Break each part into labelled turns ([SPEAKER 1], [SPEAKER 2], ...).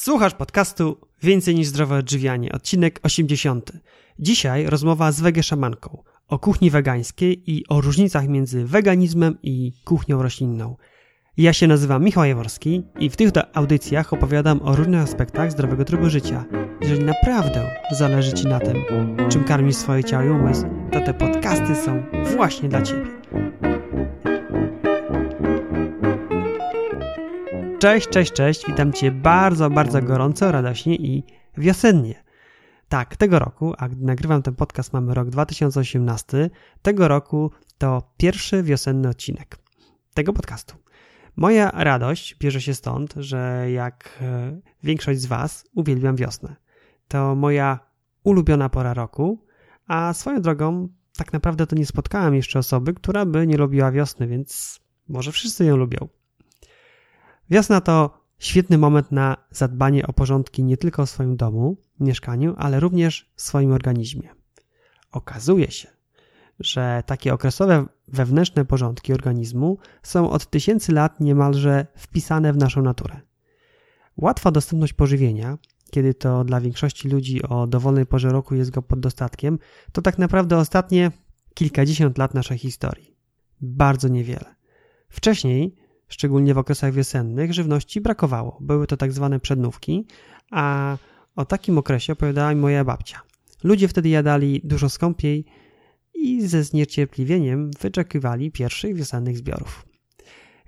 [SPEAKER 1] Słuchasz podcastu Więcej niż zdrowe odżywianie, odcinek 80. Dzisiaj rozmowa z wege szamanką o kuchni wegańskiej i o różnicach między weganizmem i kuchnią roślinną. Ja się nazywam Michał Jaworski i w tych audycjach opowiadam o różnych aspektach zdrowego trybu życia. Jeżeli naprawdę zależy Ci na tym, czym karmisz swoje ciało i umysł, to te podcasty są właśnie dla Ciebie. Cześć, cześć, cześć. Witam Cię bardzo, bardzo gorąco, radośnie i wiosennie. Tak, tego roku, a gdy nagrywam ten podcast, mamy rok 2018. Tego roku to pierwszy wiosenny odcinek tego podcastu. Moja radość bierze się stąd, że jak e, większość z Was uwielbiam wiosnę. To moja ulubiona pora roku, a swoją drogą tak naprawdę to nie spotkałem jeszcze osoby, która by nie lubiła wiosny, więc może wszyscy ją lubią. Wiosna to świetny moment na zadbanie o porządki nie tylko w swoim domu, mieszkaniu, ale również w swoim organizmie. Okazuje się, że takie okresowe wewnętrzne porządki organizmu są od tysięcy lat niemalże wpisane w naszą naturę. Łatwa dostępność pożywienia, kiedy to dla większości ludzi o dowolnej porze roku jest go pod dostatkiem, to tak naprawdę ostatnie kilkadziesiąt lat naszej historii. Bardzo niewiele. Wcześniej szczególnie w okresach wiosennych, żywności brakowało. Były to tak zwane przednówki, a o takim okresie opowiadała mi moja babcia. Ludzie wtedy jadali dużo skąpiej i ze zniecierpliwieniem wyczekiwali pierwszych wiosennych zbiorów.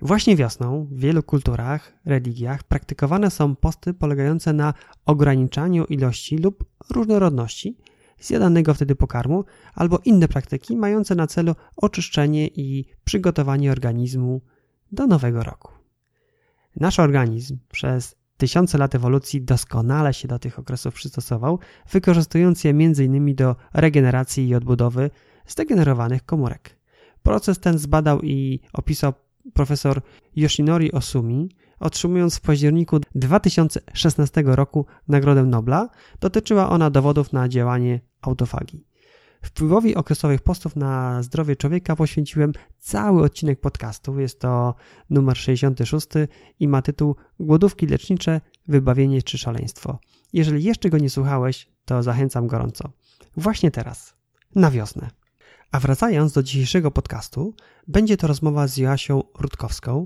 [SPEAKER 1] Właśnie wiosną w wielu kulturach, religiach praktykowane są posty polegające na ograniczaniu ilości lub różnorodności zjadanego wtedy pokarmu albo inne praktyki mające na celu oczyszczenie i przygotowanie organizmu do nowego roku. Nasz organizm przez tysiące lat ewolucji doskonale się do tych okresów przystosował, wykorzystując je m.in. do regeneracji i odbudowy zdegenerowanych komórek. Proces ten zbadał i opisał profesor Yoshinori Osumi, otrzymując w październiku 2016 roku Nagrodę Nobla. Dotyczyła ona dowodów na działanie autofagii. Wpływowi okresowych postów na zdrowie człowieka poświęciłem cały odcinek podcastu. Jest to numer 66 i ma tytuł Głodówki lecznicze, wybawienie czy szaleństwo. Jeżeli jeszcze go nie słuchałeś, to zachęcam gorąco. Właśnie teraz, na wiosnę. A wracając do dzisiejszego podcastu, będzie to rozmowa z Joasią Rutkowską,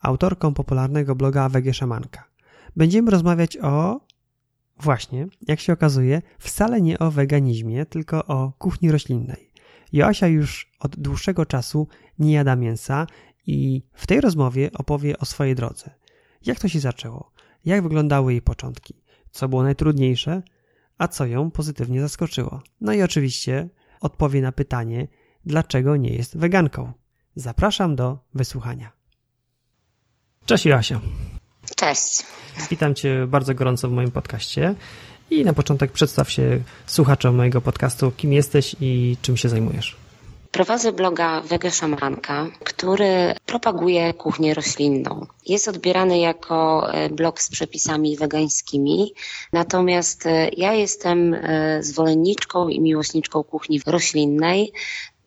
[SPEAKER 1] autorką popularnego bloga Wege Szamanka. Będziemy rozmawiać o Właśnie, jak się okazuje, wcale nie o weganizmie, tylko o kuchni roślinnej. Joasia już od dłuższego czasu nie jada mięsa i w tej rozmowie opowie o swojej drodze. Jak to się zaczęło? Jak wyglądały jej początki? Co było najtrudniejsze? A co ją pozytywnie zaskoczyło? No i oczywiście odpowie na pytanie, dlaczego nie jest weganką. Zapraszam do wysłuchania. Cześć Joasia.
[SPEAKER 2] Cześć.
[SPEAKER 1] Witam Cię bardzo gorąco w moim podcaście. I na początek przedstaw się słuchaczom mojego podcastu, kim jesteś i czym się zajmujesz.
[SPEAKER 2] Prowadzę bloga Wege Szamanka, który propaguje kuchnię roślinną. Jest odbierany jako e, blog z przepisami wegańskimi, natomiast e, ja jestem e, zwolenniczką i miłośniczką kuchni roślinnej,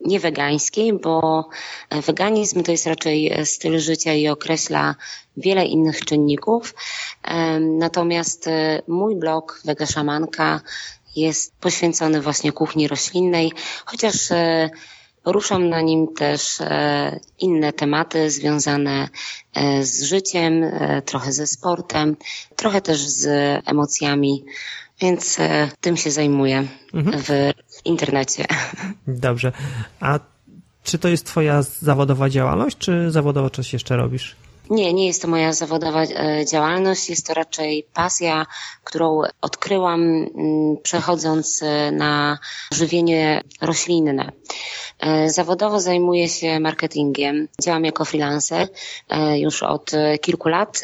[SPEAKER 2] nie wegańskiej, bo weganizm to jest raczej styl życia i określa wiele innych czynników. Natomiast e, mój blog Wega Szamanka jest poświęcony właśnie kuchni roślinnej, chociaż e, Poruszam na nim też e, inne tematy związane z życiem, trochę ze sportem, trochę też z emocjami, więc tym się zajmuję mhm. w internecie.
[SPEAKER 1] Dobrze. A czy to jest Twoja zawodowa działalność, czy zawodowo coś jeszcze robisz?
[SPEAKER 2] Nie, nie jest to moja zawodowa e, działalność, jest to raczej pasja, którą odkryłam mm, przechodząc e, na żywienie roślinne. E, zawodowo zajmuję się marketingiem, działam jako freelancer już od kilku lat,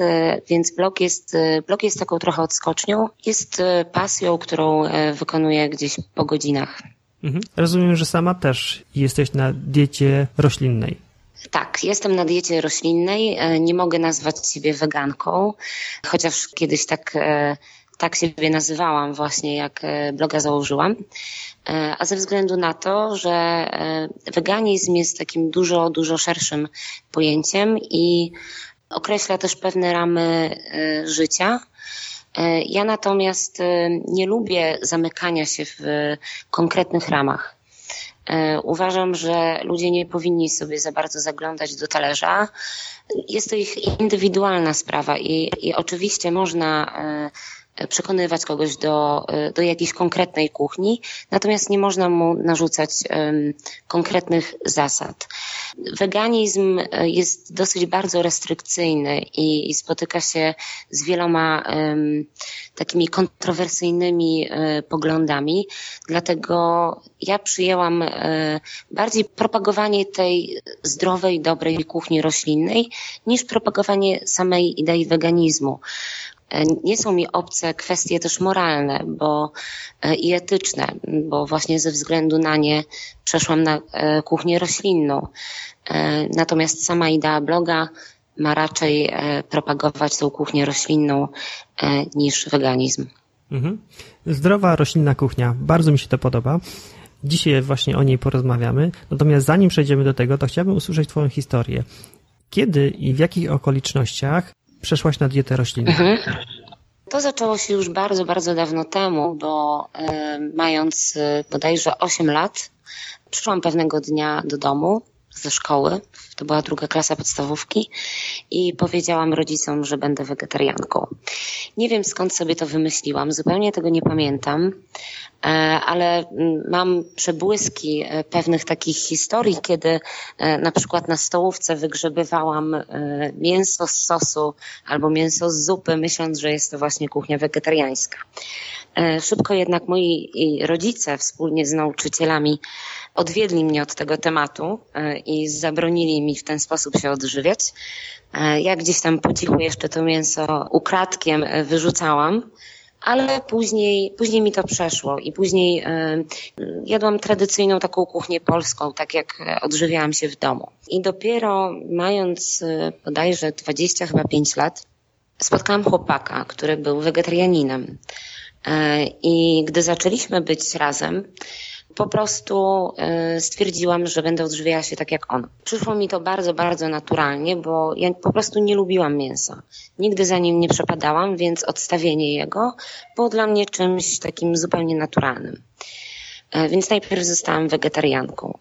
[SPEAKER 2] więc blog jest, blog jest taką trochę odskocznią. Jest pasją, którą wykonuję gdzieś po godzinach.
[SPEAKER 1] Mhm. Rozumiem, że sama też jesteś na diecie roślinnej.
[SPEAKER 2] Tak, jestem na diecie roślinnej. E, nie mogę nazwać siebie weganką, chociaż kiedyś tak, e, tak siebie nazywałam właśnie, jak e, bloga założyłam. A ze względu na to, że weganizm jest takim dużo, dużo szerszym pojęciem i określa też pewne ramy życia Ja natomiast nie lubię zamykania się w konkretnych ramach. Uważam, że ludzie nie powinni sobie za bardzo zaglądać do talerza. Jest to ich indywidualna sprawa i, i oczywiście można przekonywać kogoś do, do jakiejś konkretnej kuchni, natomiast nie można mu narzucać konkretnych zasad. Weganizm e, jest dosyć bardzo restrykcyjny i, i spotyka się z wieloma takimi kontrowersyjnymi poglądami, dlatego ja przyjęłam bardziej propagowanie tej zdrowej, dobrej kuchni roślinnej niż propagowanie samej idei weganizmu. E, nie są mi obce kwestie też moralne bo, e, i etyczne, bo właśnie ze względu na nie przeszłam na e, kuchnię roślinną. Natomiast sama idea bloga ma raczej propagować tą kuchnię roślinną niż weganizm. Mhm.
[SPEAKER 1] Zdrowa roślinna kuchnia. Bardzo mi się to podoba. Dzisiaj właśnie o niej porozmawiamy. Natomiast zanim przejdziemy do tego, to chciałbym usłyszeć Twoją historię. Kiedy i w jakich okolicznościach przeszłaś na dietę roślinną? Mhm.
[SPEAKER 2] To zaczęło się już bardzo, bardzo dawno temu, bo y, mając y, bodajże 8 lat, przyszłam pewnego dnia do domu ze szkoły, to była druga klasa podstawówki i powiedziałam rodzicom, że będę wegetarianką. Nie wiem skąd sobie to wymyśliłam, zupełnie tego nie pamiętam, e, ale mm, mam przebłyski e, pewnych takich historii, kiedy e, na przykład na stołówce wygrzebywałam mięso z sosu albo mięso z zupy, myśląc, że jest to właśnie kuchnia wegetariańska. Szybko jednak moi rodzice wspólnie z nauczycielami odwiedli mnie od tego tematu e, i zabronili mi w ten sposób się odżywiać. E, ja gdzieś tam po cichu jeszcze to mięso ukradkiem e, wyrzucałam, ale później, później mi to przeszło i później jadłam tradycyjną taką kuchnię polską, tak jak odżywiałam się w domu. I dopiero mając bodajże 20 chyba 5 lat, spotkałam chłopaka, który był wegetarianinem. I gdy zaczęliśmy być razem, po prostu y, stwierdziłam, że będę odżywiała się tak jak on. Przyszło mi to bardzo, bardzo naturalnie, bo ja po prostu nie lubiłam mięsa. Nigdy za nim nie przepadałam, więc odstawienie jego było dla mnie czymś takim zupełnie naturalnym. E, więc najpierw zostałam wegetarianką.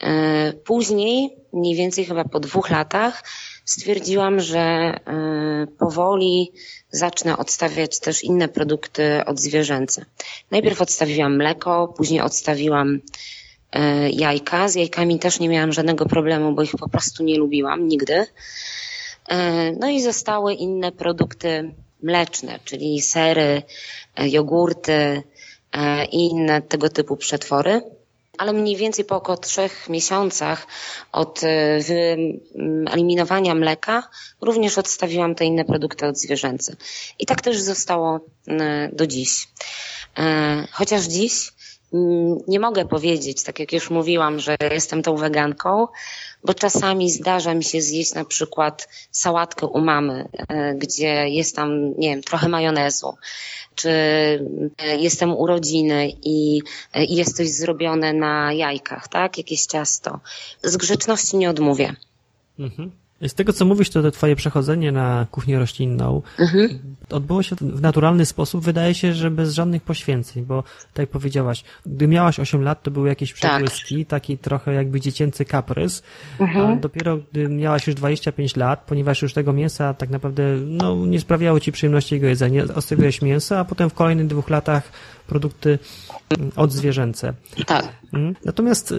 [SPEAKER 2] E, później, mniej więcej chyba po dwóch latach, stwierdziłam, że e, powoli zacznę odstawiać też inne produkty odzwierzęce. Najpierw odstawiłam mleko, później odstawiłam e, jajka. Z jajkami też nie miałam żadnego problemu, bo ich po prostu nie lubiłam nigdy. E, no i zostały inne produkty mleczne, czyli sery, jogurty i inne tego typu przetwory ale mniej więcej po około trzech miesiącach od e, wyeliminowania mleka również odstawiłam te inne produkty odzwierzęce. I tak też zostało e, do dziś. E, chociaż dziś nie mogę powiedzieć, tak jak już mówiłam, że jestem tą weganką, bo czasami zdarza mi się zjeść na przykład sałatkę u mamy, gdzie jest tam, nie wiem, trochę majonezu, czy e, jestem urodziny i, e, i jest coś zrobione na jajkach, tak? Jakieś ciasto. Z grzeczności nie odmówię.
[SPEAKER 1] Mhm. Z tego, co mówisz, to, to twoje przechodzenie na kuchnię roślinną mhm. odbyło się w naturalny sposób, wydaje się, że bez żadnych poświęceń, bo tak jak powiedziałaś, gdy miałaś 8 lat, to były jakieś tak. przebłyski, tak. taki trochę jakby dziecięcy kaprys, mhm. a dopiero gdy miałaś już 25 lat, ponieważ już tego mięsa tak naprawdę no, nie sprawiało ci przyjemności jego jedzenie, odstawiłeś mięso, a potem w kolejnych dwóch latach produkty odzwierzęce.
[SPEAKER 2] Tak.
[SPEAKER 1] Mhm. Natomiast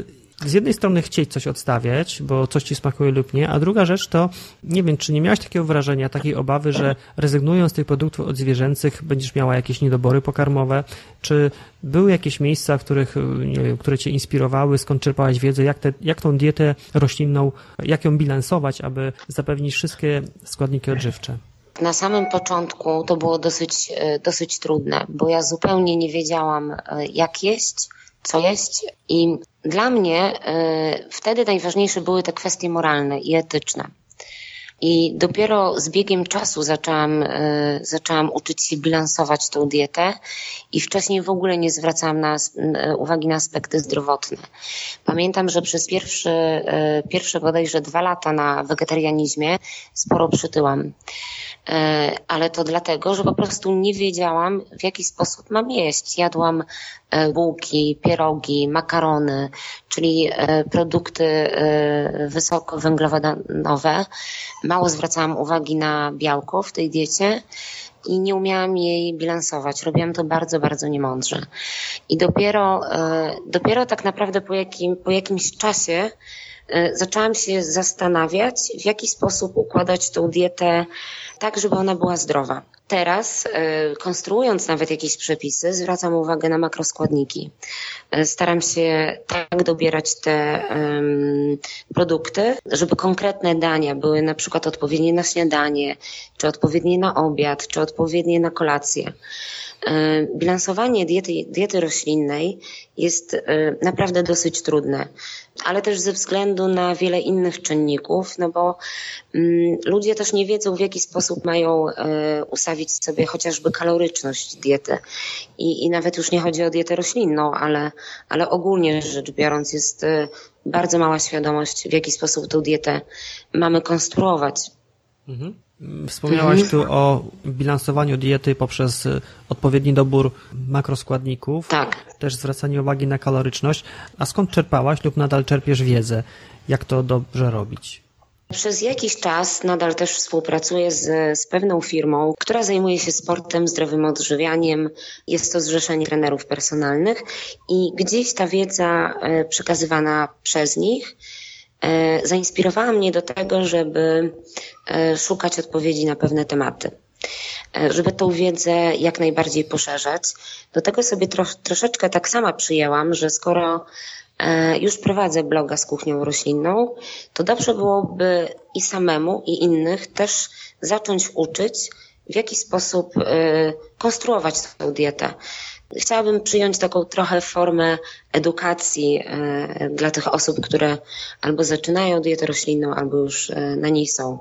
[SPEAKER 1] z jednej strony chcieć coś odstawiać, bo coś ci smakuje lub nie, a druga rzecz to, nie wiem, czy nie miałaś takiego wrażenia, takiej obawy, że rezygnując z tych produktów odzwierzęcych będziesz miała jakieś niedobory pokarmowe, czy były jakieś miejsca, których, wiem, które cię inspirowały, skąd czerpałaś wiedzę, jak, te, jak tą dietę roślinną, jak ją bilansować, aby zapewnić wszystkie składniki odżywcze?
[SPEAKER 2] Na samym początku to było dosyć, e, dosyć trudne, bo ja zupełnie nie wiedziałam, e, jak jeść, co jeść i dla mnie y, wtedy najważniejsze były te kwestie moralne i etyczne. I dopiero z biegiem czasu zaczęłam, y, zaczęłam uczyć się bilansować tą dietę i wcześniej w ogóle nie zwracałam na, y, uwagi na aspekty zdrowotne. Pamiętam, że przez pierwszy, pierwsze bodajże dwa lata na wegetarianizmie sporo przytyłam. E, ale to dlatego, że po prostu nie wiedziałam, w jaki sposób mam jeść. Jadłam e, bułki, pierogi, makarony, czyli e, produkty wysokowęglowodanowe. Mało zwracałam uwagi na białko w tej diecie i nie umiałam jej bilansować. Robiłam to bardzo, bardzo niemądrze. I dopiero, dopiero tak naprawdę po, jakim, po jakimś czasie zaczęłam się zastanawiać, w jaki sposób układać tą dietę tak, żeby ona była zdrowa. Teraz, e, konstruując nawet jakieś przepisy, zwracam uwagę na makroskładniki. E, staram się tak dobierać te um, produkty, żeby konkretne dania były na przykład odpowiednie na śniadanie, czy odpowiednie na obiad, czy odpowiednie na kolację. E, bilansowanie diety, diety roślinnej jest naprawdę dosyć trudne ale też ze względu na wiele innych czynników, no bo mm, ludzie też nie wiedzą, w jaki sposób mają e, ustawić sobie chociażby kaloryczność diety. I, I nawet już nie chodzi o dietę roślinną, ale, ale ogólnie rzecz biorąc jest e, bardzo mała świadomość, w jaki sposób tą dietę mamy konstruować.
[SPEAKER 1] Mhm. Wspomniałaś tu o bilansowaniu diety poprzez y, odpowiedni dobór makroskładników.
[SPEAKER 2] Tak.
[SPEAKER 1] Też zwracanie uwagi na kaloryczność. A skąd czerpałaś lub nadal czerpiesz wiedzę? Jak to dobrze robić?
[SPEAKER 2] Przez jakiś czas nadal też współpracuję z, z pewną firmą, która zajmuje się sportem, zdrowym odżywianiem. Jest to Zrzeszenie Trenerów Personalnych i gdzieś ta wiedza e, przekazywana przez nich zainspirowała mnie do tego, żeby e, szukać odpowiedzi na pewne tematy. E, żeby tą wiedzę jak najbardziej poszerzać. Do tego sobie troszeczkę tak sama przyjęłam, że skoro już prowadzę bloga z kuchnią roślinną, to dobrze byłoby i samemu, i innych też zacząć uczyć, w jaki sposób konstruować tę dietę chciałabym przyjąć taką trochę formę edukacji e, dla tych osób, które albo zaczynają dietę roślinną, albo już e, na niej są.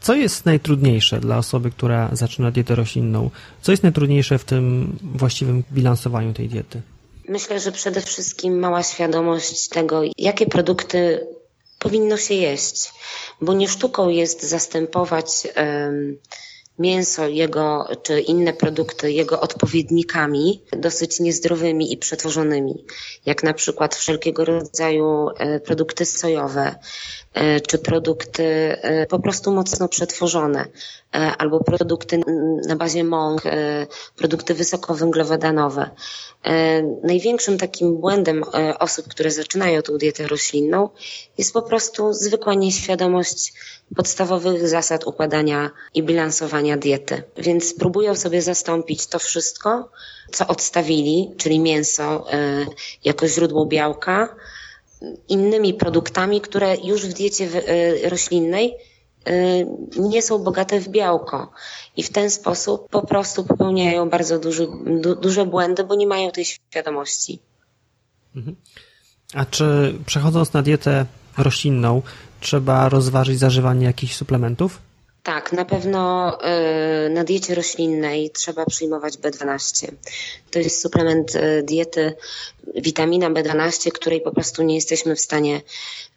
[SPEAKER 1] Co jest najtrudniejsze dla osoby, która zaczyna dietę roślinną? Co jest najtrudniejsze w tym właściwym bilansowaniu tej diety?
[SPEAKER 2] Myślę, że przede wszystkim mała świadomość tego, jakie produkty powinno się jeść, bo nie sztuką jest zastępować um, mięso jego czy inne produkty jego odpowiednikami dosyć niezdrowymi i przetworzonymi, jak na przykład wszelkiego rodzaju e, produkty sojowe, czy produkty e, po prostu mocno przetworzone, albo produkty na bazie mąk, produkty wysokowęglowodanowe. Największym takim błędem osób, które zaczynają tą dietę roślinną jest po prostu zwykła nieświadomość podstawowych zasad układania i bilansowania diety. Więc próbują sobie zastąpić to wszystko, co odstawili, czyli mięso jako źródło białka, innymi produktami, które już w diecie y, roślinnej y, nie są bogate w białko. I w ten sposób po prostu popełniają bardzo duży, du, duże błędy, bo nie mają tej świadomości.
[SPEAKER 1] Mhm. A czy przechodząc na dietę roślinną, trzeba rozważyć zażywanie jakichś suplementów?
[SPEAKER 2] Tak, na pewno y, na diecie roślinnej trzeba przyjmować B12. To jest suplement y, diety witamina B12, której po prostu nie jesteśmy w stanie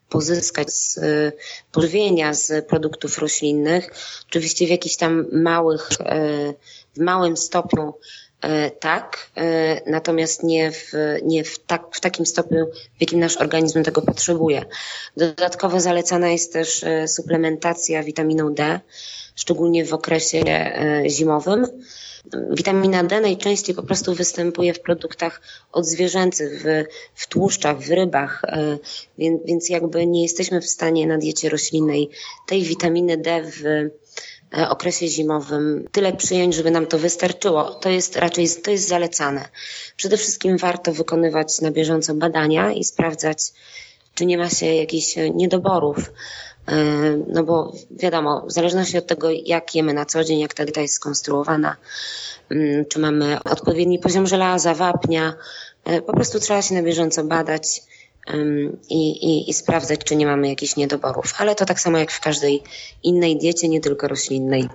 [SPEAKER 2] pozyskać z y, pożywienia z produktów roślinnych. Oczywiście w jakichś tam małych, w małym stopniu tak, e, natomiast nie, w, nie w, tak, w takim stopniu, w jakim nasz organizm tego potrzebuje. Dodatkowo zalecana jest też e, suplementacja witaminą D, szczególnie w okresie zimowym. Witamina D najczęściej po prostu występuje w produktach odzwierzęcych, w, w tłuszczach, w rybach, więc, więc jakby nie jesteśmy w stanie na diecie roślinnej tej witaminy D w E, okresie zimowym tyle przyjąć, żeby nam to wystarczyło. To jest raczej to jest zalecane. Przede wszystkim warto wykonywać na bieżąco badania i sprawdzać, czy nie ma się jakichś niedoborów. E, no bo wiadomo, w zależności od tego, jak jemy na co dzień, jak ta dieta jest skonstruowana, mm, czy mamy odpowiedni poziom żelaza, wapnia, e, po prostu trzeba się na bieżąco badać i, i, i sprawdzać, czy nie mamy jakichś niedoborów. Ale to tak samo jak w każdej innej diecie, nie tylko roślinnej.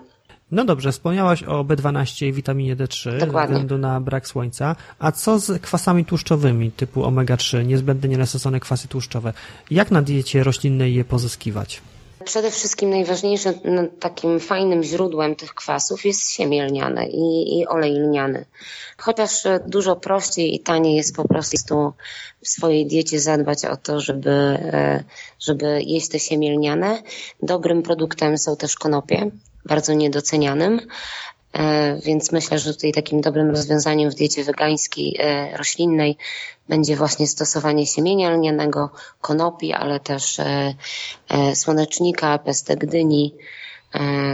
[SPEAKER 1] No dobrze, wspomniałaś o B12 i witaminie D3
[SPEAKER 2] Dokładnie.
[SPEAKER 1] ze względu na brak słońca. A co z kwasami tłuszczowymi typu omega-3, niezbędne nienasysone kwasy tłuszczowe? Jak na diecie roślinnej je pozyskiwać?
[SPEAKER 2] Przede wszystkim najważniejsze, no, takim fajnym źródłem tych kwasów jest siemię lniane i, i olej lniany. Chociaż dużo prościej i taniej jest po prostu w swojej diecie zadbać o to, żeby, e, żeby jeść te siemię lniane. Dobrym produktem są też konopie, bardzo niedocenianym. E, więc myślę, że tutaj takim dobrym rozwiązaniem w diecie wegańskiej, e, roślinnej będzie właśnie stosowanie siemienia lnianego, konopi, ale też e, słonecznika, pestek dyni.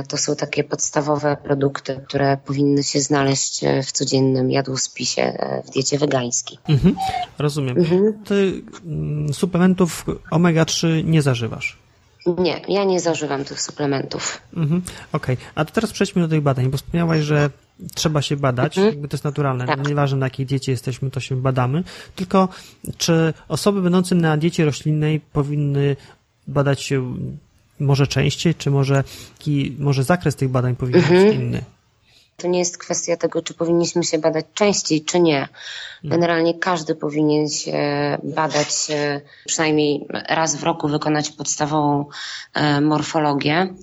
[SPEAKER 2] To są takie podstawowe produkty, które powinny się znaleźć w codziennym jadłospisie w diecie wegańskiej.
[SPEAKER 1] Mhm, rozumiem. Mhm. Ty mm, suplementów omega-3 nie zażywasz?
[SPEAKER 2] Nie, ja nie zażywam tych suplementów.
[SPEAKER 1] Mhm, Okej, okay. a to teraz przejdźmy do tych badań, bo wspomniałaś, że trzeba się badać, mhm. jakby to jest naturalne. Tak. Nieważne na jakiej diecie jesteśmy, to się badamy. Tylko czy osoby będące na diecie roślinnej powinny badać się może częściej, czy może, może zakres tych badań powinien mhm. być inny?
[SPEAKER 2] To nie jest kwestia tego, czy powinniśmy się badać częściej, czy nie. Generalnie każdy powinien się badać, przynajmniej raz w roku wykonać podstawową e, morfologię.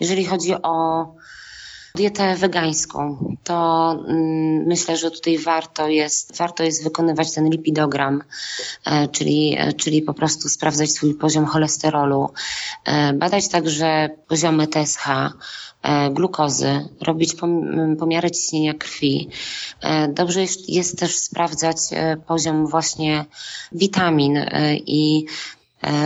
[SPEAKER 2] Jeżeli chodzi o dietę wegańską, to mm, myślę, że tutaj warto jest, warto jest wykonywać ten lipidogram, e, czyli, e, czyli po prostu sprawdzać swój poziom cholesterolu, badać także poziomy TSH, E, glukozy, robić pomiary ciśnienia krwi. E, dobrze jest, też sprawdzać e, poziom właśnie witamin i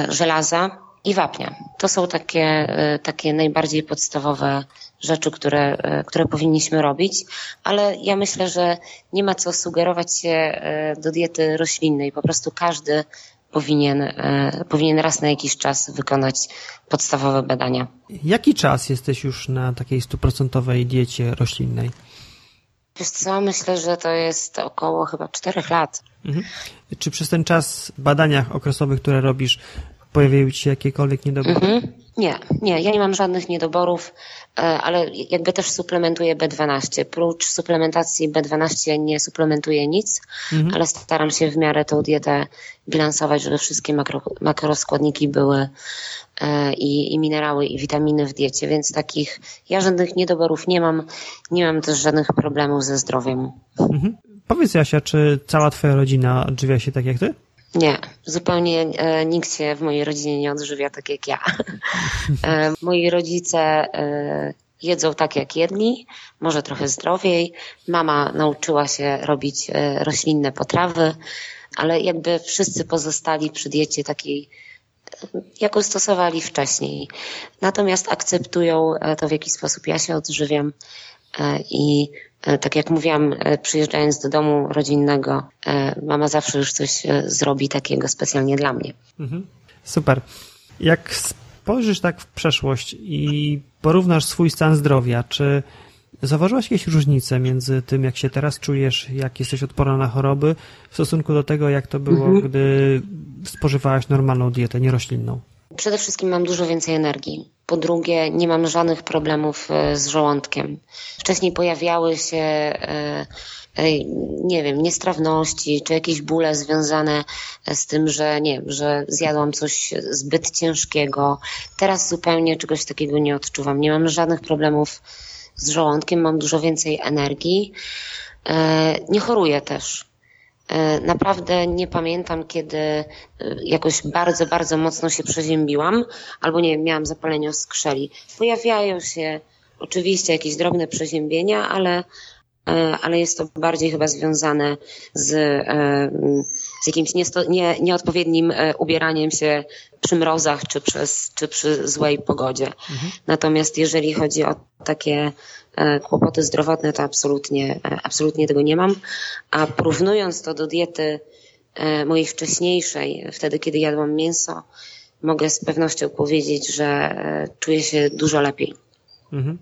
[SPEAKER 2] żelaza i wapnia. To są takie, takie najbardziej podstawowe rzeczy, które, które powinniśmy robić, ale ja myślę, że nie ma co sugerować się do diety roślinnej. Po prostu każdy powinien, e, powinien raz na jakiś czas wykonać podstawowe badania.
[SPEAKER 1] Jaki czas jesteś już na takiej stuprocentowej diecie roślinnej?
[SPEAKER 2] Wiesz co, myślę, że to jest około chyba czterech lat. Mhm.
[SPEAKER 1] Czy przez ten czas w badaniach okresowych, które robisz, pojawiają Ci się jakiekolwiek niedobory? Mhm.
[SPEAKER 2] Nie, nie, ja nie mam żadnych niedoborów, e, ale jakby też suplementuję B12. Prócz suplementacji B12 nie suplementuję nic, mhm. ale staram się w miarę tą dietę bilansować, żeby wszystkie makro, makroskładniki były e, i, i minerały i witaminy w diecie, więc takich ja żadnych niedoborów nie mam, nie mam też żadnych problemów ze zdrowiem.
[SPEAKER 1] Mhm. Powiedz Jasia, czy cała twoja rodzina odżywia się tak jak ty?
[SPEAKER 2] Nie, zupełnie e, nikt się w mojej rodzinie nie odżywia tak jak ja. E, moi rodzice e, jedzą tak jak jedli, może trochę zdrowiej. Mama nauczyła się robić roślinne potrawy, ale jakby wszyscy pozostali przy diecie takiej, jaką stosowali wcześniej. Natomiast akceptują to, w jaki sposób ja się odżywiam i tak jak mówiłam, e, przyjeżdżając do domu rodzinnego, e, mama zawsze już coś zrobi takiego specjalnie dla mnie. Mhm.
[SPEAKER 1] Super. Jak spojrzysz tak w przeszłość i porównasz swój stan zdrowia, czy zauważyłaś jakieś różnice między tym, jak się teraz czujesz, jak jesteś odporna na choroby, w stosunku do tego, jak to było, mhm. gdy spożywałaś normalną dietę, nieroślinną?
[SPEAKER 2] Przede wszystkim mam dużo więcej energii. Po drugie, nie mam żadnych problemów e, z żołądkiem. Wcześniej pojawiały się, e, e, nie wiem, niestrawności czy jakieś bóle związane z tym, że nie wiem, że zjadłam coś zbyt ciężkiego. Teraz zupełnie czegoś takiego nie odczuwam. Nie mam żadnych problemów z żołądkiem, mam dużo więcej energii. Nie choruję też. E, naprawdę nie pamiętam, kiedy e, jakoś bardzo, bardzo mocno się przeziębiłam, albo nie wiem, miałam zapalenie skrzeli. Pojawiają się oczywiście jakieś drobne przeziębienia, ale, ale jest to bardziej chyba związane z, z jakimś niesto, nie, nieodpowiednim ubieraniem się przy mrozach czy, przez, czy przy złej pogodzie. Mhm. Natomiast jeżeli chodzi o takie E, kłopoty zdrowotne, to absolutnie, e, absolutnie tego nie mam. A porównując to do diety e, mojej wcześniejszej, wtedy kiedy jadłam mięso, mogę z pewnością powiedzieć, że czuję się dużo lepiej. Mhm.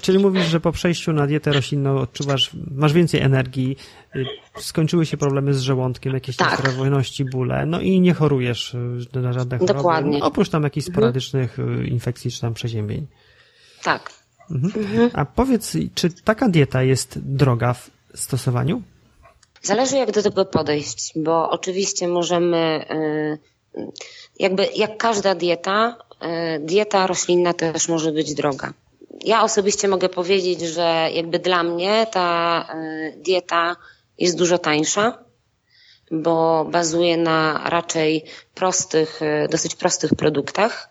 [SPEAKER 1] Czyli mówisz, że po przejściu na dietę roślinną odczuwasz, masz więcej energii, y, skończyły się problemy z żołądkiem, jakieś tak. niestrawności, bóle, no i nie chorujesz y, na żadne choroby. Dokładnie. Oprócz tam jakichś mhm. sporadycznych mhm. infekcji czy tam przeziębień.
[SPEAKER 2] Tak,
[SPEAKER 1] Mhm. A powiedz, czy taka dieta jest droga w stosowaniu?
[SPEAKER 2] Zależy jak do tego podejść, bo oczywiście możemy, jakby jak każda dieta, dieta roślinna też może być droga. Ja osobiście mogę powiedzieć, że jakby dla mnie ta dieta jest dużo tańsza, bo bazuje na raczej prostych, dosyć prostych produktach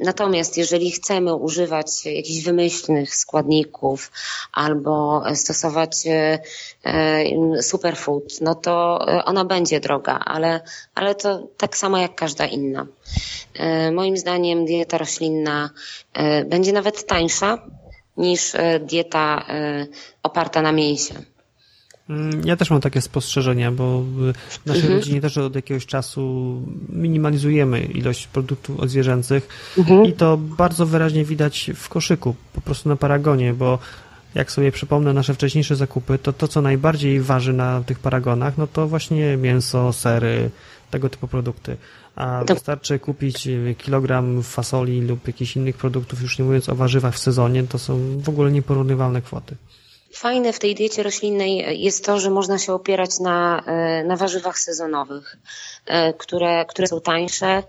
[SPEAKER 2] natomiast jeżeli chcemy używać jakichś wymyślnych składników albo stosować e, e, superfood, no to e, ona będzie droga, ale, ale to tak samo jak każda inna. Moim zdaniem dieta roślinna będzie nawet tańsza niż dieta oparta na mięsie.
[SPEAKER 1] Mm, ja też mam takie spostrzeżenia, bo w naszej mhm. rodzinie też od jakiegoś czasu minimalizujemy ilość produktów odzwierzęcych mhm. i to bardzo wyraźnie widać w koszyku, po prostu na paragonie, bo jak sobie przypomnę nasze wcześniejsze zakupy, to to, co najbardziej waży na tych paragonach, no to właśnie mięso, sery, tego typu produkty. A wystarczy kupić kilogram fasoli lub jakichś innych produktów, już nie mówiąc o warzywach w sezonie, to są w ogóle nieporównywalne kwoty.
[SPEAKER 2] Fajne w tej diecie roślinnej jest to, że można się opierać na, e, na warzywach sezonowych, e, które, które są tańsze,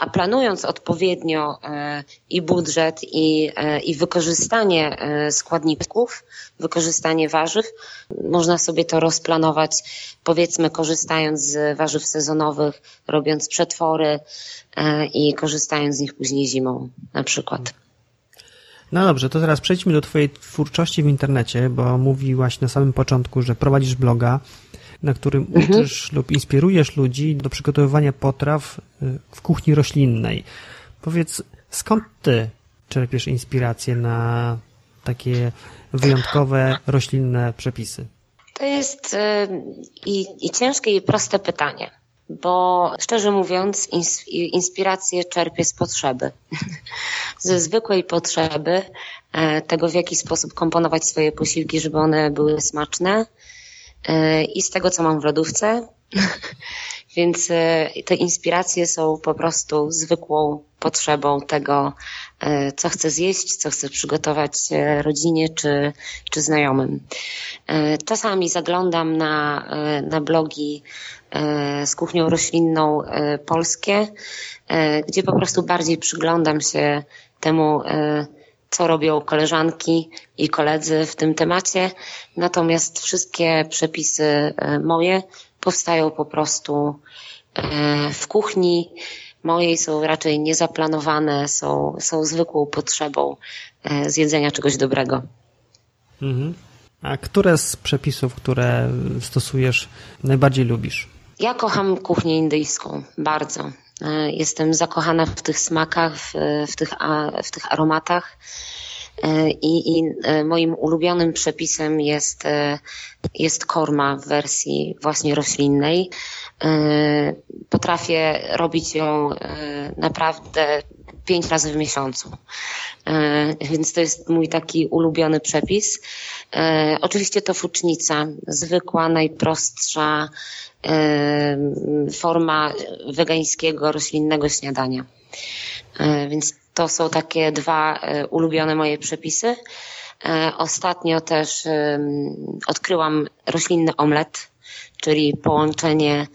[SPEAKER 2] a planując odpowiednio e, i budżet, i, i wykorzystanie składników, wykorzystanie warzyw, można sobie to rozplanować, powiedzmy, korzystając z warzyw sezonowych, robiąc przetwory i korzystając z nich później zimą, na przykład.
[SPEAKER 1] No dobrze, to teraz przejdźmy do Twojej twórczości w internecie, bo mówiłaś na samym początku, że prowadzisz bloga, na którym mhm. uczysz lub inspirujesz ludzi do przygotowywania potraw y, w kuchni roślinnej. Powiedz, skąd Ty czerpiesz inspirację na takie wyjątkowe roślinne przepisy?
[SPEAKER 2] To jest y, i, i ciężkie i proste pytanie bo szczerze mówiąc, inspirację czerpię z potrzeby. Ze zwykłej potrzeby e, tego, w jaki sposób komponować swoje posiłki, żeby one były smaczne e, i z tego, co mam w lodówce. Więc e, te inspiracje są po prostu zwykłą potrzebą tego, co chcę zjeść, co chcę przygotować rodzinie czy, czy znajomym. Czasami zaglądam na, na blogi z kuchnią roślinną e, polskie, e, gdzie po prostu bardziej przyglądam się temu, co robią koleżanki i koledzy w tym temacie. Natomiast wszystkie przepisy moje powstają po prostu w kuchni mojej, są raczej niezaplanowane, są, są zwykłą potrzebą zjedzenia czegoś dobrego.
[SPEAKER 1] Mhm. A które z przepisów, które stosujesz, najbardziej lubisz?
[SPEAKER 2] Ja kocham kuchnię indyjską bardzo. E, jestem zakochana w tych smakach, w, w, tych, w tych aromatach. E, I, I, e, moim ulubionym przepisem jest, jest korma w wersji właśnie roślinnej. Potrafię robić ją naprawdę pięć razy w miesiącu. Więc to jest mój taki ulubiony przepis. Oczywiście to fucznica, zwykła, najprostsza, forma wegańskiego, roślinnego śniadania. E, więc to są takie dwa e, ulubione moje przepisy. E, ostatnio też odkryłam roślinny omlet, czyli połączenie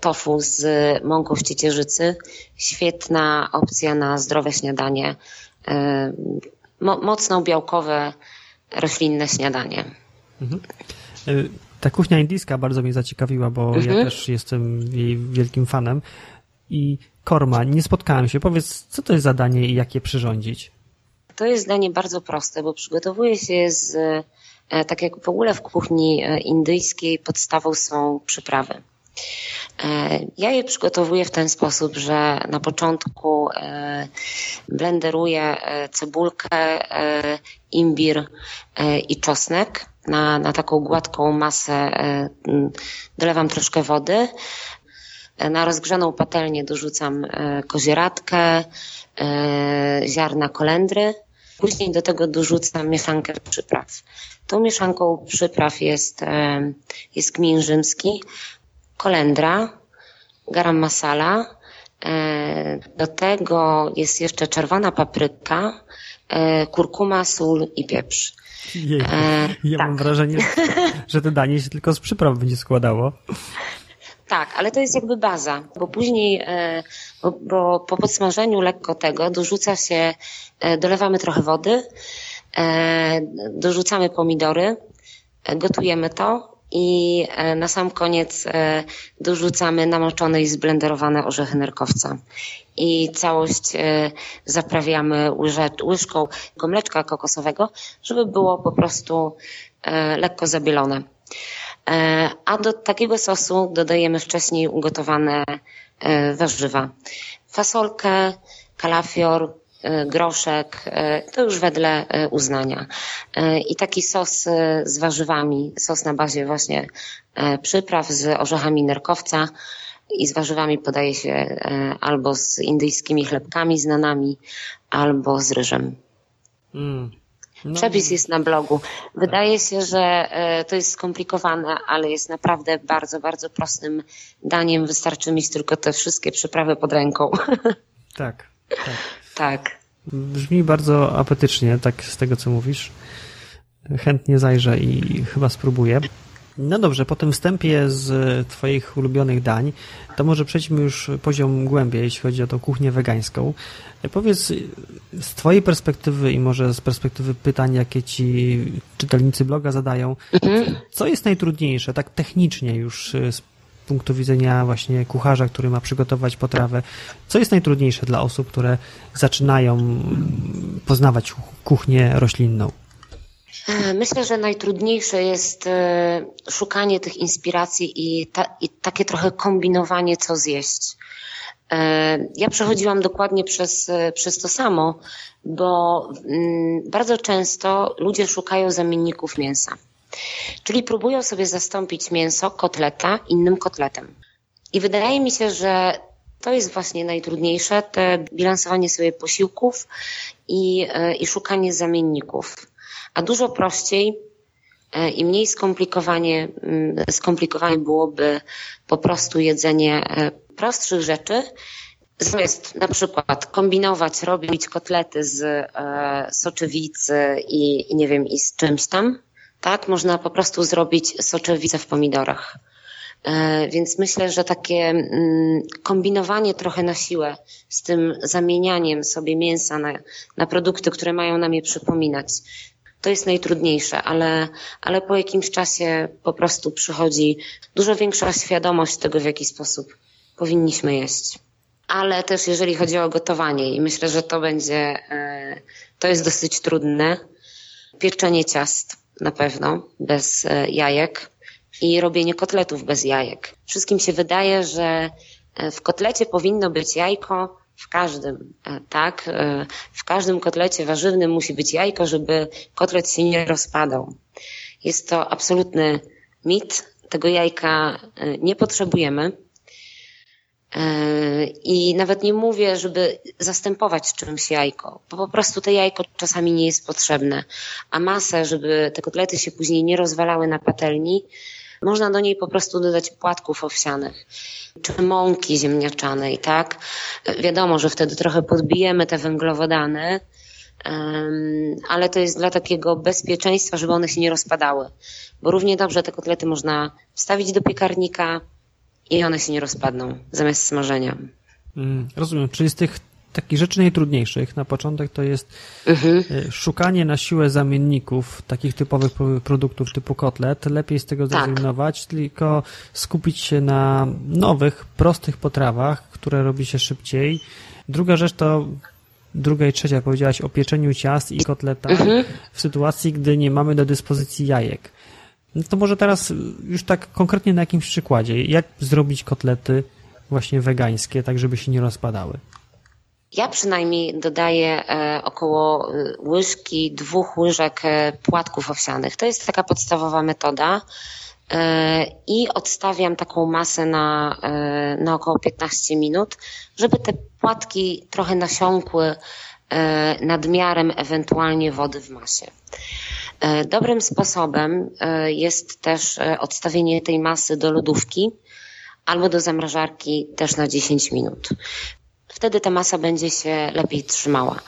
[SPEAKER 2] tofu z mąką ciecierzycy. Świetna opcja na zdrowe śniadanie. Mocno białkowe, roślinne śniadanie. Mhm.
[SPEAKER 1] Ta kuchnia indyjska bardzo mnie zaciekawiła, bo mhm. ja też jestem jej wielkim fanem. I korma, nie spotkałem się. Powiedz, co to jest zadanie i jak je przyrządzić?
[SPEAKER 2] To jest zdanie bardzo proste, bo przygotowuje się z, e, tak jak w ogóle w kuchni e, indyjskiej, podstawą są przyprawy. E, ja je przygotowuję w ten sposób, że na początku blenderuję cebulkę, imbir i czosnek na, na taką gładką masę e, dolewam troszkę wody. E, na rozgrzaną patelnię dorzucam e, kozieradkę, ziarna kolendry. Później do tego dorzucam mieszankę przypraw. Tą mieszanką przypraw jest, jest kmin rzymski, kolendra, garam masala. Do tego jest jeszcze czerwona papryka, kurkuma, sól i pieprz.
[SPEAKER 1] Jej, ja tak. mam wrażenie, że to danie się tylko z przypraw będzie składało.
[SPEAKER 2] Tak, ale to jest jakby baza, bo później, bo, bo po podsmażeniu lekko tego dorzuca się, dolewamy trochę wody, dorzucamy pomidory, gotujemy to i e, na sam koniec e, dorzucamy namoczone i zblenderowane orzechy nerkowca. I całość e, zaprawiamy łyżką mleczka kokosowego, żeby było po prostu lekko zabielone. A do takiego sosu dodajemy wcześniej ugotowane warzywa. Fasolkę, kalafior, groszek, e, to już wedle e, uznania. I taki sos z warzywami, sos na bazie właśnie przypraw z orzechami nerkowca i z warzywami podaje się albo z indyjskimi chlebkami znanymi, albo z ryżem. Mm. No. Przepis jest na blogu. Wydaje się, że to jest skomplikowane, ale jest naprawdę bardzo, bardzo prostym daniem. Wystarczy mieć tylko te wszystkie przyprawy pod ręką.
[SPEAKER 1] Tak, tak.
[SPEAKER 2] Tak.
[SPEAKER 1] Brzmi bardzo apetycznie, tak z tego co mówisz. Chętnie zajrzę i chyba spróbuję. No dobrze, po tym wstępie z Twoich ulubionych dań, to może przejdźmy już poziom głębiej, jeśli chodzi o tą kuchnię wegańską. Powiedz z Twojej perspektywy i może z perspektywy pytań, jakie Ci czytelnicy bloga zadają, mhm. co jest najtrudniejsze, tak technicznie już z punktu widzenia właśnie kucharza, który ma przygotować potrawę, co jest najtrudniejsze dla osób, które zaczynają poznawać kuchnię roślinną?
[SPEAKER 2] E, myślę, że najtrudniejsze jest e, szukanie tych inspiracji i, ta, i takie trochę kombinowanie, co zjeść. E, ja przechodziłam dokładnie przez, przez to samo, bo mm, bardzo często ludzie szukają zamienników mięsa. Czyli próbują sobie zastąpić mięso, kotleta innym kotletem. I wydaje mi się, że to jest właśnie najtrudniejsze, te bilansowanie sobie posiłków i, e, i szukanie zamienników. A dużo prościej e, i mniej skomplikowanie, mm, skomplikowanie byłoby po prostu jedzenie e, prostszych rzeczy, zamiast na przykład kombinować, robić kotlety z soczewicy i, i nie wiem, i z czymś tam, tak? Można po prostu zrobić soczewice w pomidorach. E, więc myślę, że takie mm, kombinowanie trochę na siłę z tym zamienianiem sobie mięsa na, na produkty, które mają nam je przypominać, to jest najtrudniejsze, ale, ale po jakimś czasie po prostu przychodzi dużo większa świadomość tego, w jaki sposób powinniśmy jeść. Ale też jeżeli chodzi o gotowanie i myślę, że to będzie, e, to jest dosyć trudne. Pieczenie ciast na pewno, bez e, jajek i robienie kotletów bez jajek. Wszystkim się wydaje, że e, w kotlecie powinno być jajko w każdym, e, tak? W każdym kotlecie warzywnym musi być jajko, żeby kotlet się nie rozpadał. Jest to absolutny mit. Tego jajka nie potrzebujemy. I nawet nie mówię, żeby zastępować czymś jajko, bo po prostu to jajko czasami nie jest potrzebne. A masę, żeby te kotlety się później nie rozwalały na patelni, można do niej po prostu dodać płatków owsianych czy mąki ziemniaczanej, tak? Wiadomo, że wtedy trochę podbijemy te węglowodany, ale to jest dla takiego bezpieczeństwa, żeby one się nie rozpadały. Bo równie dobrze te kotlety można wstawić do piekarnika, i one się nie rozpadną zamiast smażenia.
[SPEAKER 1] Mm, rozumiem, czyli z tych takich rzeczy najtrudniejszych na początek to jest mhm. E, szukanie na siłę zamienników takich typowych produktów typu kotlet. Lepiej z tego tak. zrezygnować, tylko skupić się na nowych, prostych potrawach, które robi się szybciej. Druga rzecz to druga i trzecia powiedziałaś o pieczeniu ciast i kotletach mhm. w sytuacji, gdy nie mamy do dyspozycji jajek. No to może teraz już tak konkretnie na jakimś przykładzie. Jak zrobić kotlety właśnie wegańskie, tak żeby się nie rozpadały?
[SPEAKER 2] Ja przynajmniej dodaję e, około e, łyżki, dwóch łyżek e, płatków owsianych. To jest taka podstawowa metoda. I odstawiam taką masę na, na około 15 minut, żeby te płatki trochę nasiąkły nadmiarem ewentualnie wody w masie. E, dobrym sposobem e, jest też e, odstawienie tej masy do lodówki albo do zamrażarki też na 10 minut. Wtedy ta masa będzie się lepiej trzymała.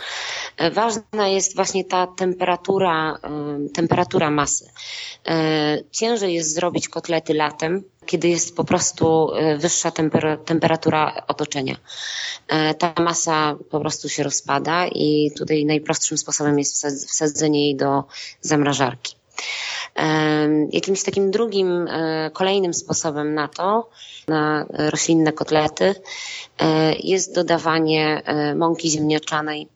[SPEAKER 2] Ważna jest właśnie ta temperatura, temperatura masy. Ciężej jest zrobić kotlety latem, kiedy jest po prostu wyższa temperatura otoczenia. Ta masa po prostu się rozpada i tutaj najprostszym sposobem jest wsadzenie jej do zamrażarki. Jakimś takim drugim, e, kolejnym sposobem na to, na roślinne kotlety, e, jest dodawanie e, mąki ziemniaczanej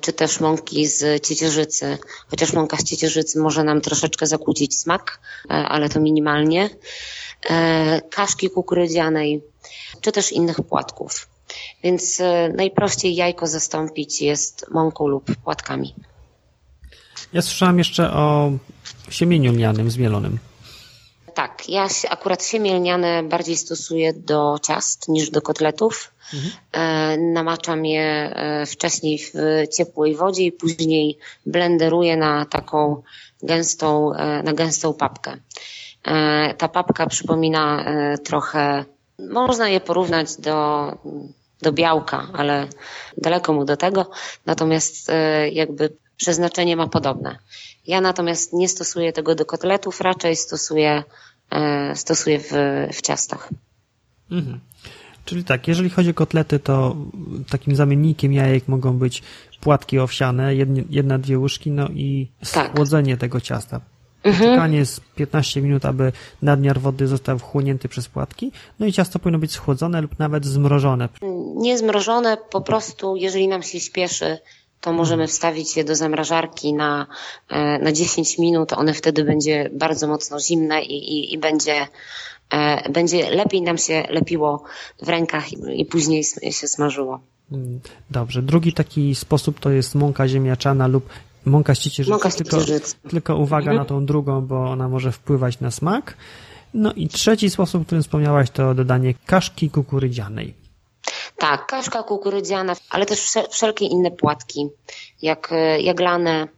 [SPEAKER 2] czy też mąki z ciecierzycy, chociaż mąka z ciecierzycy może nam troszeczkę zakłócić smak, ale to minimalnie, kaszki kukurydzianej, czy też innych płatków. Więc najprościej jajko zastąpić jest mąką lub płatkami.
[SPEAKER 1] Ja słyszałam jeszcze o siemieniu lnianym, zmielonym.
[SPEAKER 2] Tak, ja akurat siemię lniane bardziej stosuję do ciast niż do kotletów. Mhm. E, namaczam je e, wcześniej w ciepłej wodzie i później blenderuję na taką gęstą, e, na gęstą papkę. Ta papka przypomina trochę, można je porównać do, do białka, ale daleko mu do tego. Natomiast jakby przeznaczenie ma podobne. Ja natomiast nie stosuję tego do kotletów, raczej stosuję, e, stosuję w, w ciastach.
[SPEAKER 1] Mhm. Czyli tak, jeżeli chodzi o kotlety, to takim zamiennikiem jajek mogą być płatki owsiane, jednie, jedna, dwie łyżki, no i tak. tak. tego ciasta. Czekanie jest 15 minut, aby nadmiar wody został wchłonięty przez płatki, no i ciasto powinno być schłodzone lub nawet zmrożone.
[SPEAKER 2] Nie zmrożone, po prostu jeżeli nam się śpieszy, to możemy wstawić je do zamrażarki na, e, na 10 minut. One wtedy będzie bardzo mocno zimne i, i, i będzie, e, będzie lepiej nam się lepiło w rękach i, i później się smażyło.
[SPEAKER 1] Dobrze. Drugi taki sposób to jest mąka ziemniaczana lub mąka z ciecierzycy. Mąka z tylko, tylko uwaga mhm. na tą drugą, bo ona może wpływać na smak. No i trzeci sposób, o którym wspomniałaś, to dodanie kaszki kukurydzianej.
[SPEAKER 2] Tak, kaszka kukurydziana, ale też wszelkie inne płatki, jak e, jaglane,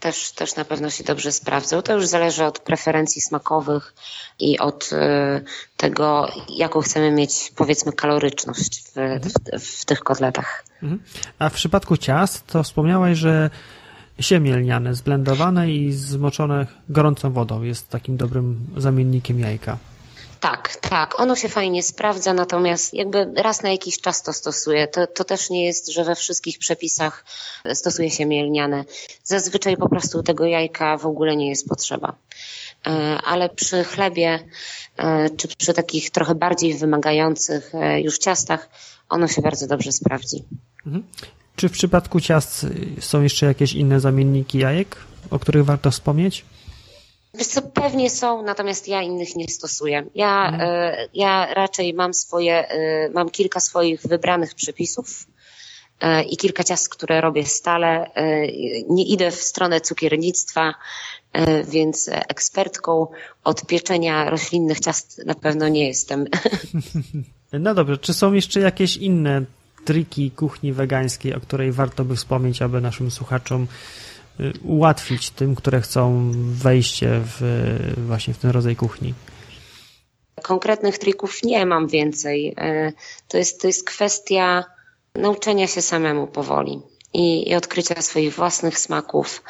[SPEAKER 2] też, też na pewno się dobrze sprawdzą. To już zależy od preferencji smakowych i od e, tego, jaką chcemy mieć, powiedzmy, kaloryczność w, w, w tych kotletach. Mhm.
[SPEAKER 1] A w przypadku ciast, to wspomniałaś, że siemię lniane zblendowane i zmoczone gorącą wodą jest takim dobrym zamiennikiem jajka.
[SPEAKER 2] Tak, tak. Ono się fajnie sprawdza, natomiast jakby raz na jakiś czas to stosuję. To, to też nie jest, że we wszystkich przepisach stosuje się mielniane. Zazwyczaj po prostu tego jajka w ogóle nie jest potrzeba. E, ale przy chlebie, e, czy przy takich trochę bardziej wymagających e, już ciastach, ono się bardzo dobrze sprawdzi.
[SPEAKER 1] Czy w przypadku ciast są jeszcze jakieś inne zamienniki jajek, o których warto wspomnieć?
[SPEAKER 2] Wiesz pewnie są, natomiast ja innych nie stosuję. Ja, mhm. y, ja raczej mam swoje, y, mam kilka swoich wybranych przepisów y, i kilka ciast, które robię stale. Nie idę w stronę cukiernictwa, więc ekspertką od pieczenia roślinnych ciast na pewno nie jestem.
[SPEAKER 1] No dobrze, czy są jeszcze jakieś inne triki kuchni wegańskiej, o której warto by wspomnieć, aby naszym słuchaczom Y, ułatwić tym, które chcą wejście w, właśnie w ten rodzaj kuchni?
[SPEAKER 2] Konkretnych trików nie mam więcej. Y, to jest, to jest kwestia nauczenia się samemu powoli i, i odkrycia swoich własnych smaków.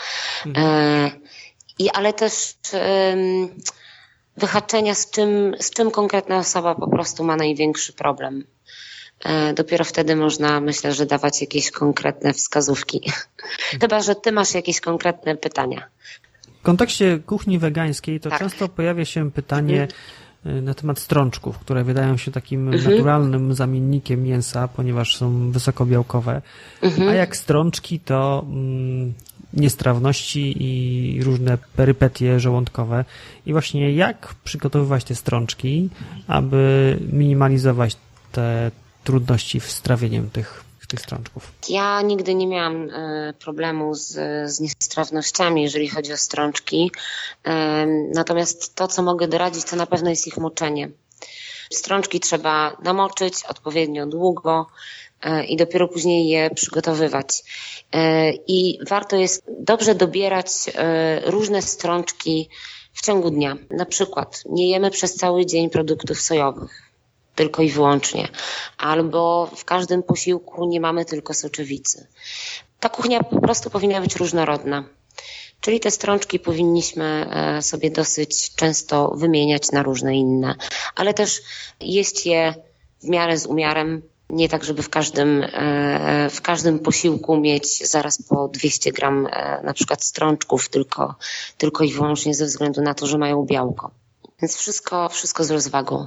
[SPEAKER 2] Mhm. Y, I, ale też wyhaczenia, z czym, z czym konkretna osoba po prostu ma największy problem. E, dopiero wtedy można, myślę, że dawać jakieś konkretne wskazówki. Chyba, że ty masz jakieś konkretne pytania.
[SPEAKER 1] W kontekście kuchni wegańskiej to tak. często pojawia się pytanie mhm. E, na temat strączków, które wydają się takim mhm. naturalnym zamiennikiem mięsa, ponieważ są wysokobiałkowe. Mhm. A jak strączki to mm, niestrawności i różne perypetie żołądkowe. I właśnie jak przygotowywać te strączki, aby minimalizować te trudności z strawieniem tych, tych strączków?
[SPEAKER 2] Ja nigdy nie miałam e, problemu z, z niestrawnościami, jeżeli chodzi o strączki. E, natomiast to, co mogę doradzić, to na pewno jest ich moczenie. Strączki trzeba namoczyć odpowiednio długo e, i dopiero później je przygotowywać. I warto jest dobrze dobierać różne strączki w ciągu dnia. Na przykład nie jemy przez cały dzień produktów sojowych tylko i wyłącznie. Albo w każdym posiłku nie mamy tylko soczewicy. Ta kuchnia po prostu powinna być różnorodna. Czyli te strączki powinniśmy sobie dosyć często wymieniać na różne inne, ale też jeść je w miarę z umiarem, nie tak, żeby w każdym, e, w każdym posiłku mieć zaraz po 200 gram e, na przykład strączków, tylko, tylko i wyłącznie ze względu na to, że mają białko. Więc wszystko, wszystko z rozwagą.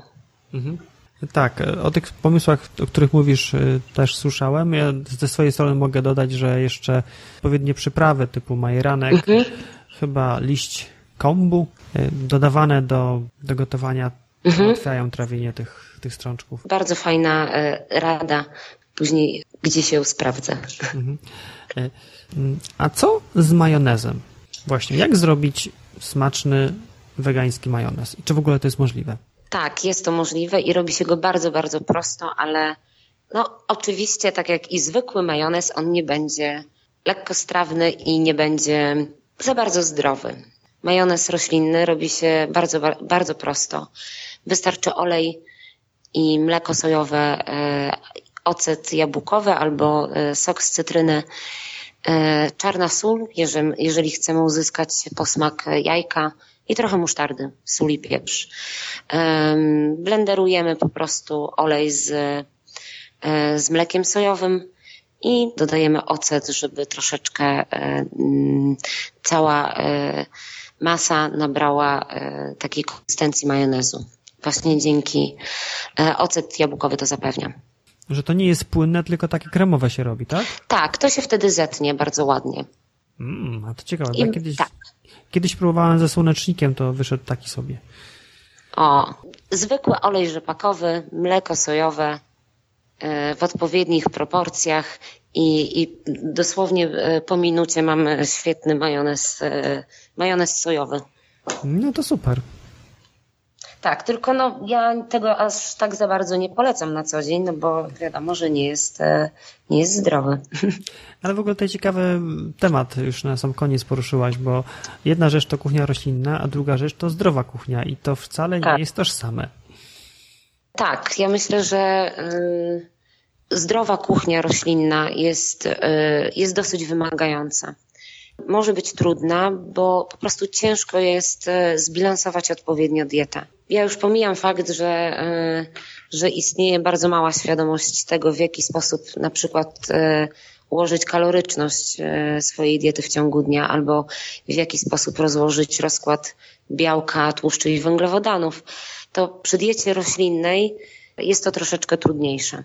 [SPEAKER 2] Mhm.
[SPEAKER 1] Tak, o tych pomysłach, o których mówisz, e, też słyszałem. Ja ze swojej strony mogę dodać, że jeszcze odpowiednie przyprawy typu majeranek, mhm. chyba liść kombu, dodawane do, do gotowania mhm. ułatwiają trawienie tych, tych strączków.
[SPEAKER 2] Bardzo fajna e, rada później, gdzie się sprawdza. Mhm.
[SPEAKER 1] E, mm, a co z majonezem? Właśnie, jak zrobić smaczny wegański majonez? I czy w ogóle to jest możliwe?
[SPEAKER 2] Tak, jest to możliwe i robi się go bardzo, bardzo prosto, ale no oczywiście, tak jak i zwykły majonez, on nie będzie lekkostrawny i nie będzie za bardzo zdrowy. Majonez roślinny robi się bardzo, bardzo prosto. Wystarczy olej i mleko sojowe, e, ocet jabłkowy albo e, sok z cytryny, e, czarna sól, jeżeli, jeżeli chcemy uzyskać posmak jajka i trochę musztardy, sól i pieprz. Blenderujemy po prostu olej z, z mlekiem sojowym i dodajemy ocet, żeby troszeczkę cała masa nabrała takiej konsystencji majonezu. Właśnie dzięki e, ocet jabłkowy to zapewnia.
[SPEAKER 1] Że to nie jest płynne, tylko takie kremowe się robi, tak?
[SPEAKER 2] Tak, to się wtedy zetnie bardzo ładnie.
[SPEAKER 1] Mm, a to ciekawe, I, kiedyś, tak. Kiedyś próbowałem ze słonecznikiem, to wyszedł taki sobie.
[SPEAKER 2] O, zwykły olej rzepakowy, mleko sojowe e, w odpowiednich proporcjach i, i dosłownie e, po minucie mamy świetny majonez, majonez sojowy.
[SPEAKER 1] No to super.
[SPEAKER 2] Tak, tylko no, ja tego aż tak za bardzo nie polecam na co dzień, no bo wiadomo, że nie jest, e, nie jest zdrowy.
[SPEAKER 1] Ale w ogóle tutaj ciekawy temat już na sam koniec poruszyłaś, bo jedna rzecz to kuchnia roślinna, a druga rzecz to zdrowa kuchnia i to wcale tak. nie jest tożsame.
[SPEAKER 2] Tak, ja myślę, że y, zdrowa kuchnia roślinna jest, y, jest dosyć wymagająca może być trudna, bo po prostu ciężko jest e, zbilansować odpowiednio dietę. Ja już pomijam fakt, że, e, że istnieje bardzo mała świadomość tego, w jaki sposób na przykład e, ułożyć kaloryczność swojej diety w ciągu dnia, albo w jaki sposób rozłożyć rozkład białka, tłuszczy i węglowodanów. To przy diecie roślinnej jest to troszeczkę trudniejsze.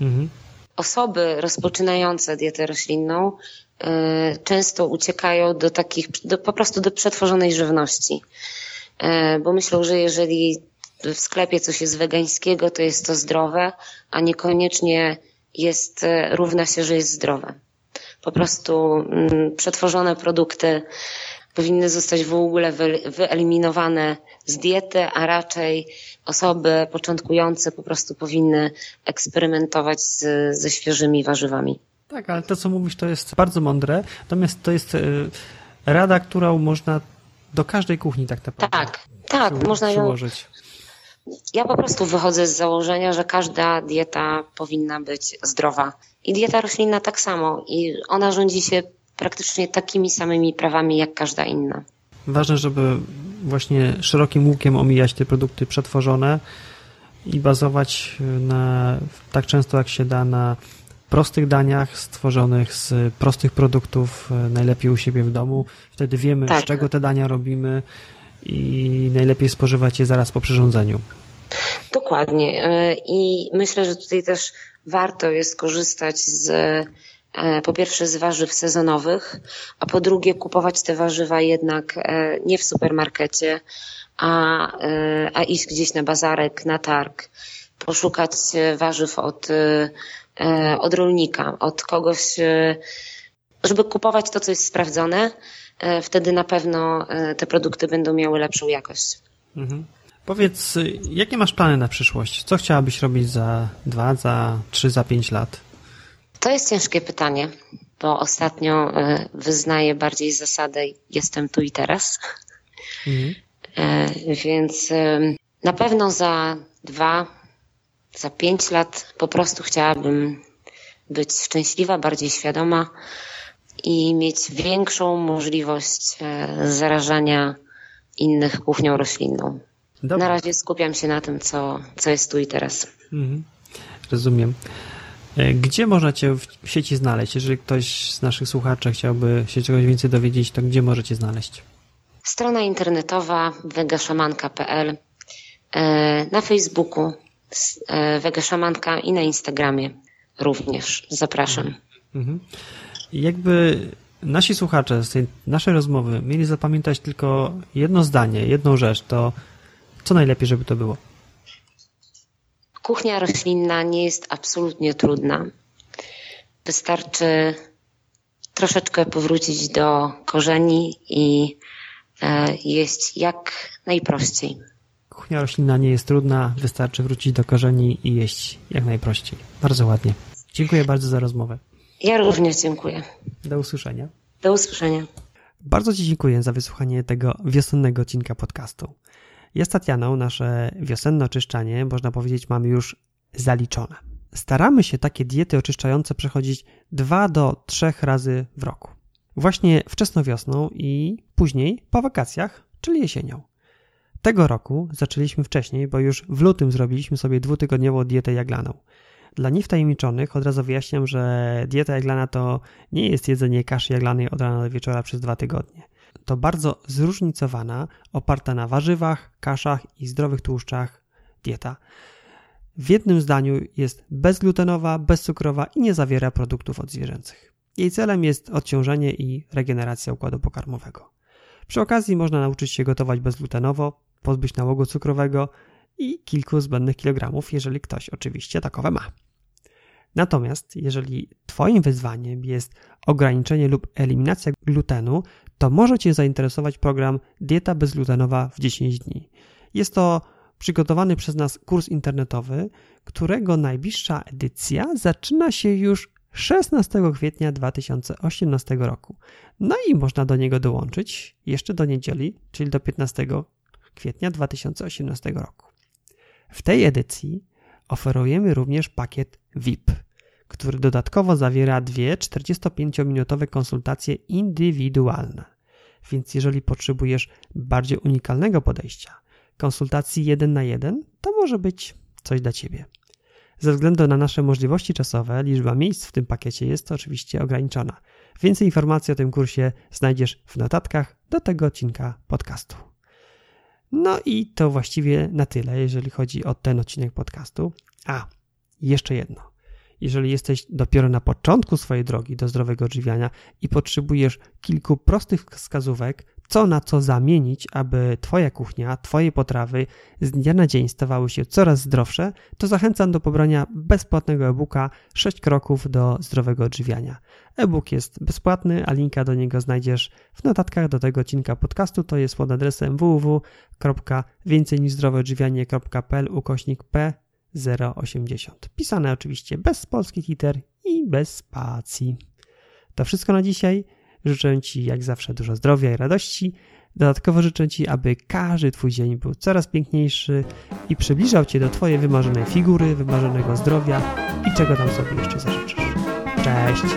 [SPEAKER 2] Mhm. Osoby rozpoczynające dietę roślinną często uciekają do takich, do, po prostu do przetworzonej żywności. E, bo myślą, że jeżeli w sklepie coś jest wegańskiego, to jest to zdrowe, a niekoniecznie jest, e, równa się, że jest zdrowe. Po prostu mm, przetworzone produkty powinny zostać w ogóle wyeliminowane z diety, a raczej osoby początkujące po prostu powinny eksperymentować z, ze świeżymi warzywami.
[SPEAKER 1] Tak, ale to, co mówisz, to jest bardzo mądre. Natomiast to jest y, rada, którą można do każdej kuchni tak naprawdę
[SPEAKER 2] Tak, tak, przy, można ją... Ja po prostu wychodzę z założenia, że każda dieta powinna być zdrowa. I dieta roślinna tak samo. I ona rządzi się praktycznie takimi samymi prawami jak każda inna.
[SPEAKER 1] Ważne, żeby właśnie szerokim łukiem omijać te produkty przetworzone i bazować na tak często jak się da na prostych daniach stworzonych z prostych produktów, e, najlepiej u siebie w domu. Wtedy wiemy, tak. z czego te dania robimy i najlepiej spożywać je zaraz po przyrządzeniu.
[SPEAKER 2] Dokładnie. E, I myślę, że tutaj też warto jest korzystać z e, po pierwsze z warzyw sezonowych, a po drugie kupować te warzywa jednak nie w supermarkecie, a, a iść gdzieś na bazarek, na targ, poszukać warzyw od od rolnika, od kogoś, e, żeby kupować to, co jest sprawdzone, e, wtedy na pewno te produkty będą miały lepszą jakość. Mhm.
[SPEAKER 1] Powiedz, jakie masz plany na przyszłość? Co chciałabyś robić za dwa, za trzy, za pięć lat?
[SPEAKER 2] To jest ciężkie pytanie, bo ostatnio wyznaję bardziej zasadę jestem tu i teraz. Mhm. Więc na pewno za dwa, za pięć lat po prostu chciałabym być szczęśliwa, bardziej świadoma i mieć większą możliwość e, zarażania innych kuchnią roślinną. Dobrze. Na razie skupiam się na tym, co, co jest tu i teraz. Mhm.
[SPEAKER 1] Rozumiem. E, gdzie można Cię w sieci znaleźć? Jeżeli ktoś z naszych słuchaczy chciałby się czegoś więcej dowiedzieć, to gdzie możecie znaleźć?
[SPEAKER 2] Strona internetowa wegaszamanka.pl e, na Facebooku Wegaszamanka i na Instagramie również. Zapraszam. Mhm.
[SPEAKER 1] Jakby nasi słuchacze z tej naszej rozmowy mieli zapamiętać tylko jedno zdanie, jedną rzecz, to co najlepiej, żeby to było?
[SPEAKER 2] Kuchnia roślinna nie jest absolutnie trudna. Wystarczy troszeczkę powrócić do korzeni i e, jeść jak najprościej.
[SPEAKER 1] Kuchnia roślinna nie jest trudna, wystarczy wrócić do korzeni i jeść jak najprościej. Bardzo ładnie. Dziękuję bardzo za rozmowę.
[SPEAKER 2] Ja również dziękuję.
[SPEAKER 1] Do usłyszenia.
[SPEAKER 2] Do usłyszenia.
[SPEAKER 1] Bardzo Ci dziękuję za wysłuchanie tego wiosennego odcinka podcastu. Jest Tatianą, nasze wiosenne oczyszczanie, można powiedzieć, mamy już zaliczone. Staramy się takie diety oczyszczające przechodzić dwa do trzech razy w roku. Właśnie wczesną wiosną i później po wakacjach, czyli jesienią. Tego roku zaczęliśmy wcześniej, bo już w lutym zrobiliśmy sobie dwutygodniową dietę jaglaną. Dla niewtajemniczonych od razu wyjaśniam, że dieta jaglana to nie jest jedzenie kaszy jaglanej od rana do wieczora przez dwa tygodnie. To bardzo zróżnicowana, oparta na warzywach, kaszach i zdrowych tłuszczach dieta. W jednym zdaniu jest bezglutenowa, bezcukrowa i nie zawiera produktów odzwierzęcych. Jej celem jest odciążenie i regeneracja układu pokarmowego. Przy okazji można nauczyć się gotować bezglutenowo, pozbyć nałogu cukrowego i kilku zbędnych kilogramów, jeżeli ktoś oczywiście takowe ma. Natomiast jeżeli Twoim wyzwaniem jest ograniczenie lub eliminacja glutenu, to może Cię zainteresować program Dieta bezglutenowa w 10 dni. Jest to przygotowany przez nas kurs internetowy, którego najbliższa edycja zaczyna się już 16 kwietnia 2018 roku. No i można do niego dołączyć jeszcze do niedzieli, czyli do 15 kwietnia 2018 roku. W tej edycji oferujemy również pakiet VIP, który dodatkowo zawiera dwie 45-minutowe konsultacje indywidualne. Więc jeżeli potrzebujesz bardziej unikalnego podejścia, konsultacji jeden na jeden, to może być coś dla Ciebie. Ze względu na nasze możliwości czasowe, liczba miejsc w tym pakiecie jest oczywiście ograniczona. Więcej informacji o tym kursie znajdziesz w notatkach do tego odcinka podcastu. No i to właściwie na tyle, jeżeli chodzi o ten odcinek podcastu. A, jeszcze jedno. Jeżeli jesteś dopiero na początku swojej drogi do zdrowego odżywiania i potrzebujesz kilku prostych wskazówek, co na co zamienić, aby Twoja kuchnia, Twoje potrawy z dnia na dzień stawały się coraz zdrowsze, to zachęcam do pobrania bezpłatnego e-booka 6 kroków do zdrowego odżywiania. E-book jest bezpłatny, a linka do niego znajdziesz w notatkach do tego odcinka podcastu, to jest pod adresem www.więcejniżzdroweodżywianie.pl ukośnik P080. Pisane oczywiście bez polskich liter i bez spacji. To wszystko na dzisiaj. Życzę Ci jak zawsze dużo zdrowia i radości. Dodatkowo życzę Ci, aby każdy Twój dzień był coraz piękniejszy i przybliżał Cię do Twojej wymarzonej figury, wymarzonego zdrowia i czego tam sobie jeszcze zażyczysz. Cześć!